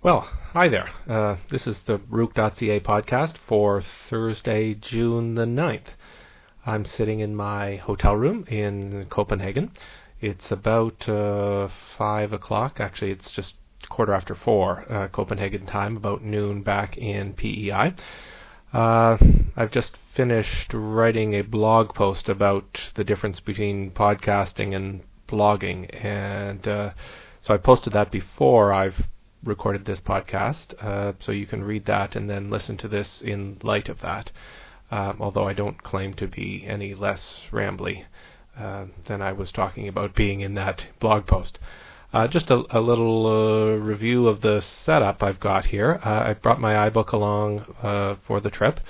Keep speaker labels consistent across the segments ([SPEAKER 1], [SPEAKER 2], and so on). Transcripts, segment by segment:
[SPEAKER 1] Well, hi there. Uh, this is the ruk.ca podcast for Thursday, June the 9th. I'm sitting in my hotel room in Copenhagen. It's about uh, 5 o'clock. Actually, it's just quarter after 4 uh, Copenhagen time, about noon back in PEI. Uh, I've just finished writing a blog post about the difference between podcasting and blogging, and uh, so I posted that before I've recorded this podcast, uh, so you can read that and then listen to this in light of that. Um, although I don't claim to be any less rambly uh, than I was talking about being in that blog post. Uh, just a, a little uh, review of the setup I've got here. Uh, I brought my iBook along uh, for the trip,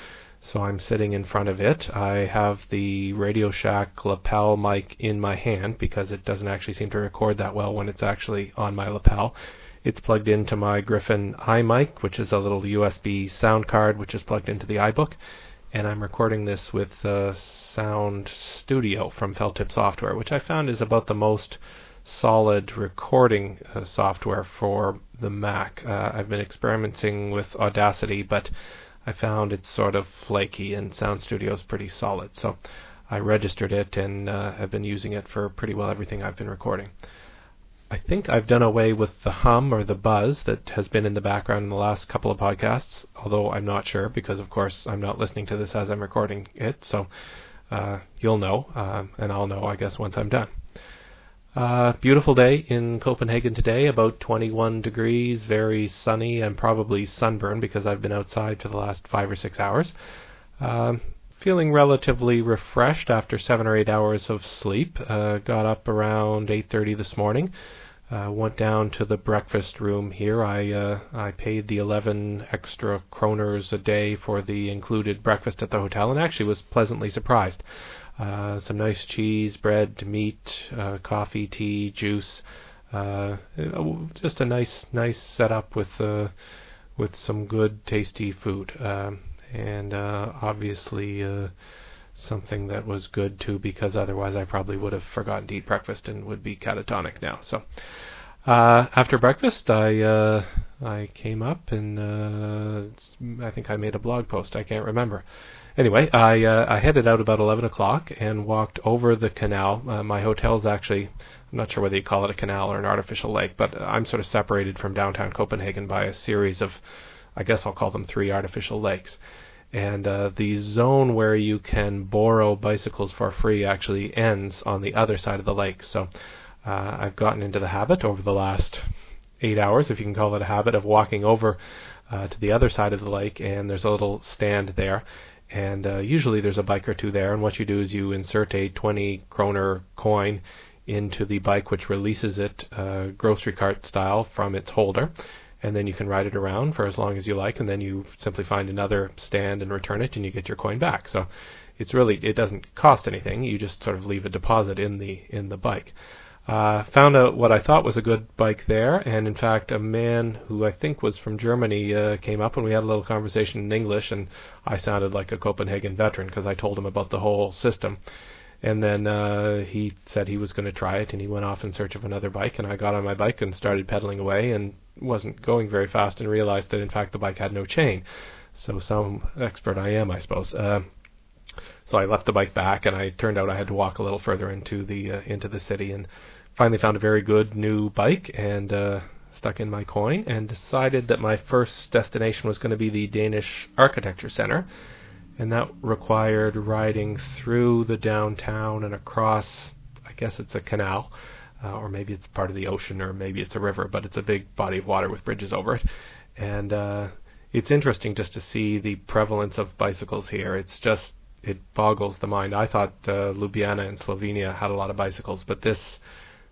[SPEAKER 1] so I'm sitting in front of it. I have the Radio Shack lapel mic in my hand because it doesn't actually seem to record that well when it's actually on my lapel. It's plugged into my Griffin iMic, which is a little USB sound card, which is plugged into the iBook. And I'm recording this with uh, Sound Studio from Felt Tip Software, which I found is about the most solid recording uh, software for the Mac. Uh, I've been experimenting with Audacity, but I found it's sort of flaky, and Sound Studio is pretty solid. So I registered it and uh, have been using it for pretty well everything I've been recording. I think I've done away with the hum or the buzz that has been in the background in the last couple of podcasts, although I'm not sure because, of course, I'm not listening to this as I'm recording it. So uh, you'll know, uh, and I'll know, I guess, once I'm done. Uh, beautiful day in Copenhagen today, about 21 degrees, very sunny, and probably sunburned because I've been outside for the last five or six hours. Um, feeling relatively refreshed after seven or eight hours of sleep. Uh, got up around 8:30 this morning. Uh, went down to the breakfast room here. I uh, I paid the 11 extra kroners a day for the included breakfast at the hotel, and actually was pleasantly surprised. Uh, some nice cheese, bread, meat, uh, coffee, tea, juice. Uh, just a nice nice setup with uh, with some good tasty food. Um, and uh, obviously uh, something that was good too, because otherwise I probably would have forgotten to eat breakfast and would be catatonic now. So uh, after breakfast, I uh, I came up and uh, I think I made a blog post. I can't remember. Anyway, I uh, I headed out about 11 o'clock and walked over the canal. Uh, my hotel's actually I'm not sure whether you call it a canal or an artificial lake, but I'm sort of separated from downtown Copenhagen by a series of I guess I'll call them three artificial lakes. And uh, the zone where you can borrow bicycles for free actually ends on the other side of the lake. So uh, I've gotten into the habit over the last eight hours, if you can call it a habit, of walking over uh, to the other side of the lake, and there's a little stand there. And uh, usually there's a bike or two there, and what you do is you insert a 20 kroner coin into the bike, which releases it uh, grocery cart style from its holder and then you can ride it around for as long as you like, and then you simply find another stand and return it, and you get your coin back. So it's really it doesn't cost anything. You just sort of leave a deposit in the in the bike. Uh, found out what I thought was a good bike there, and in fact, a man who I think was from Germany uh, came up and we had a little conversation in English, and I sounded like a Copenhagen veteran because I told him about the whole system. And then uh, he said he was going to try it, and he went off in search of another bike. And I got on my bike and started pedaling away, and wasn't going very fast, and realized that in fact the bike had no chain. So some expert I am, I suppose. Uh, so I left the bike back, and I turned out I had to walk a little further into the uh, into the city, and finally found a very good new bike, and uh, stuck in my coin, and decided that my first destination was going to be the Danish Architecture Center and that required riding through the downtown and across. I guess it's a canal, uh, or maybe it's part of the ocean, or maybe it's a river, but it's a big body of water with bridges over it, and uh, it's interesting just to see the prevalence of bicycles here. It's just it boggles the mind. I thought uh, Ljubljana in Slovenia had a lot of bicycles, but this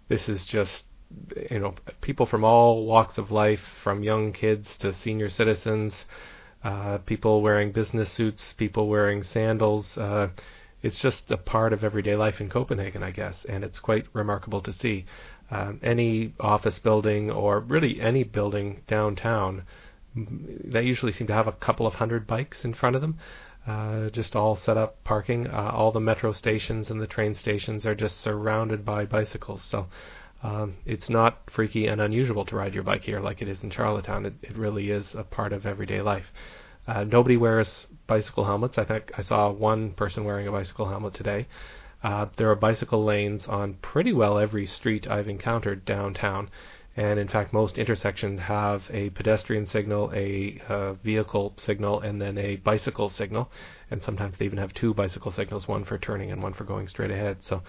[SPEAKER 1] this is just you know people from all walks of life, from young kids to senior citizens uh, people wearing business suits, people wearing sandals. Uh, it's just a part of everyday life in Copenhagen, I guess, and it's quite remarkable to see. Um, any office building or really any building downtown, they usually seem to have a couple of hundred bikes in front of them, uh, just all set up parking. Uh, all the metro stations and the train stations are just surrounded by bicycles. So Um, it's not freaky and unusual to ride your bike here like it is in Charlottetown. It, it really is a part of everyday life. Uh, nobody wears bicycle helmets. I think I saw one person wearing a bicycle helmet today. Uh, there are bicycle lanes on pretty well every street I've encountered downtown, and in fact, most intersections have a pedestrian signal, a uh, vehicle signal, and then a bicycle signal. And sometimes they even have two bicycle signals, one for turning and one for going straight ahead. So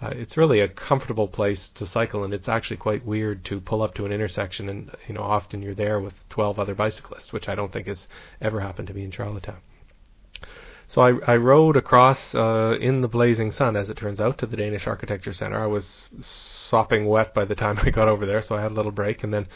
[SPEAKER 1] uh, it's really a comfortable place to cycle, and it's actually quite weird to pull up to an intersection and you know often you're there with 12 other bicyclists, which I don't think has ever happened to me in Charlottetown. So I, I rode across uh, in the blazing sun, as it turns out, to the Danish Architecture Center. I was sopping wet by the time I got over there, so I had a little break, and then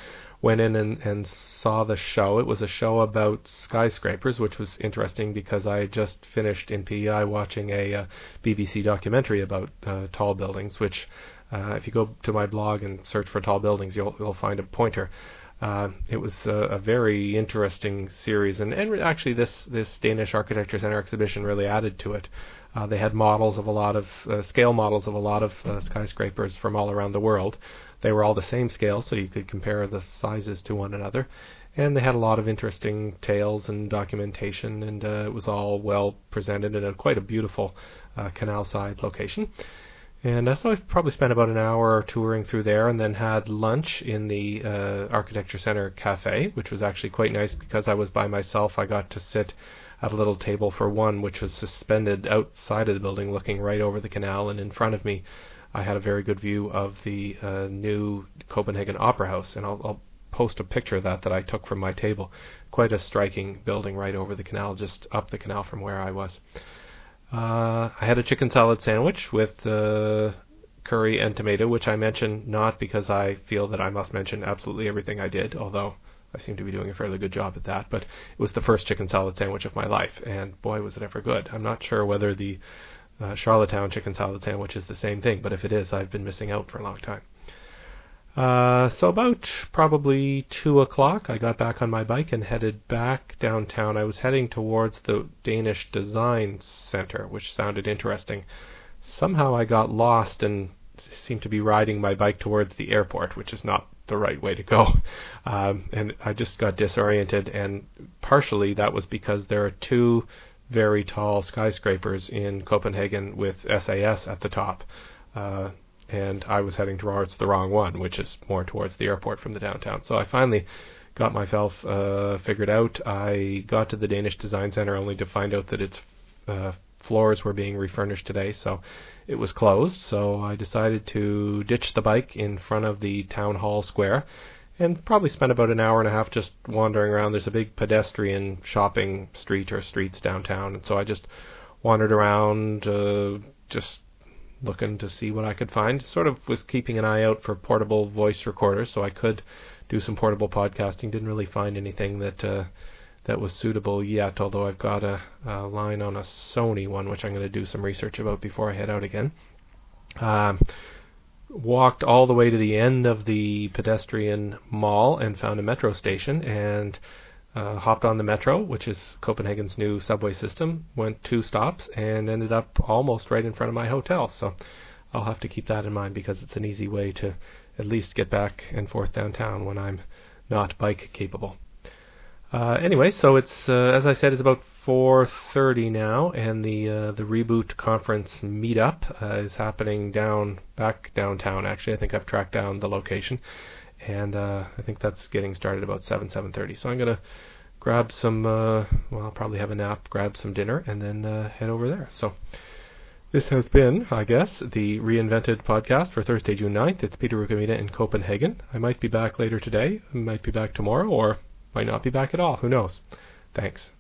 [SPEAKER 1] went in and, and saw the show. It was a show about skyscrapers, which was interesting because I had just finished in PEI watching a uh, BBC documentary about uh, tall buildings, which uh, if you go to my blog and search for tall buildings, you'll you'll find a pointer. Uh, it was a, a, very interesting series, and, and actually this this Danish Architecture Center exhibition really added to it. Uh, they had models of a lot of uh, scale models of a lot of uh, skyscrapers from all around the world. They were all the same scale, so you could compare the sizes to one another. And they had a lot of interesting tales and documentation, and uh, it was all well presented in a quite a beautiful uh, canal side location. And uh, so I probably spent about an hour touring through there and then had lunch in the uh, Architecture Center Cafe, which was actually quite nice because I was by myself. I got to sit at a little table for one, which was suspended outside of the building, looking right over the canal. And in front of me, I had a very good view of the uh, new Copenhagen Opera House. And I'll, I'll post a picture of that that I took from my table. Quite a striking building right over the canal, just up the canal from where I was. Uh, I had a chicken salad sandwich with uh, curry and tomato, which I mention not because I feel that I must mention absolutely everything I did, although I seem to be doing a fairly good job at that. But it was the first chicken salad sandwich of my life, and boy, was it ever good. I'm not sure whether the uh, Charlottetown chicken salad sandwich is the same thing, but if it is, I've been missing out for a long time. Uh, so about probably two o'clock, I got back on my bike and headed back downtown. I was heading towards the Danish Design Center, which sounded interesting. Somehow I got lost and seemed to be riding my bike towards the airport, which is not the right way to go. Um, and I just got disoriented, and partially that was because there are two very tall skyscrapers in Copenhagen with SAS at the top. Uh, and I was heading towards the wrong one, which is more towards the airport from the downtown. So I finally got myself uh, figured out. I got to the Danish Design Center only to find out that its uh, floors were being refurnished today, so it was closed. So I decided to ditch the bike in front of the town hall square and probably spent about an hour and a half just wandering around. There's a big pedestrian shopping street or streets downtown, and so I just wandered around, uh, just looking to see what I could find. Sort of was keeping an eye out for portable voice recorders so I could do some portable podcasting. Didn't really find anything that uh, that was suitable yet, although I've got a, a line on a Sony one which I'm going to do some research about before I head out again. Um, walked all the way to the end of the pedestrian mall and found a metro station and uh, hopped on the metro, which is Copenhagen's new subway system, went two stops, and ended up almost right in front of my hotel. So I'll have to keep that in mind because it's an easy way to at least get back and forth downtown when I'm not bike capable. Uh, anyway, so it's uh, as I said, it's about 4:30 now, and the uh, the reboot conference meetup uh, is happening down back downtown. Actually, I think I've tracked down the location and uh, I think that's getting started about seven seven thirty. So I'm gonna grab some. Uh, well, I'll probably have a nap, grab some dinner, and then uh, head over there. So. This has been, I guess, the reinvented podcast for Thursday, June 9th. It's Peter Rukavina in Copenhagen. I might be back later today, I might be back tomorrow, or might not be back at all. Who knows? Thanks.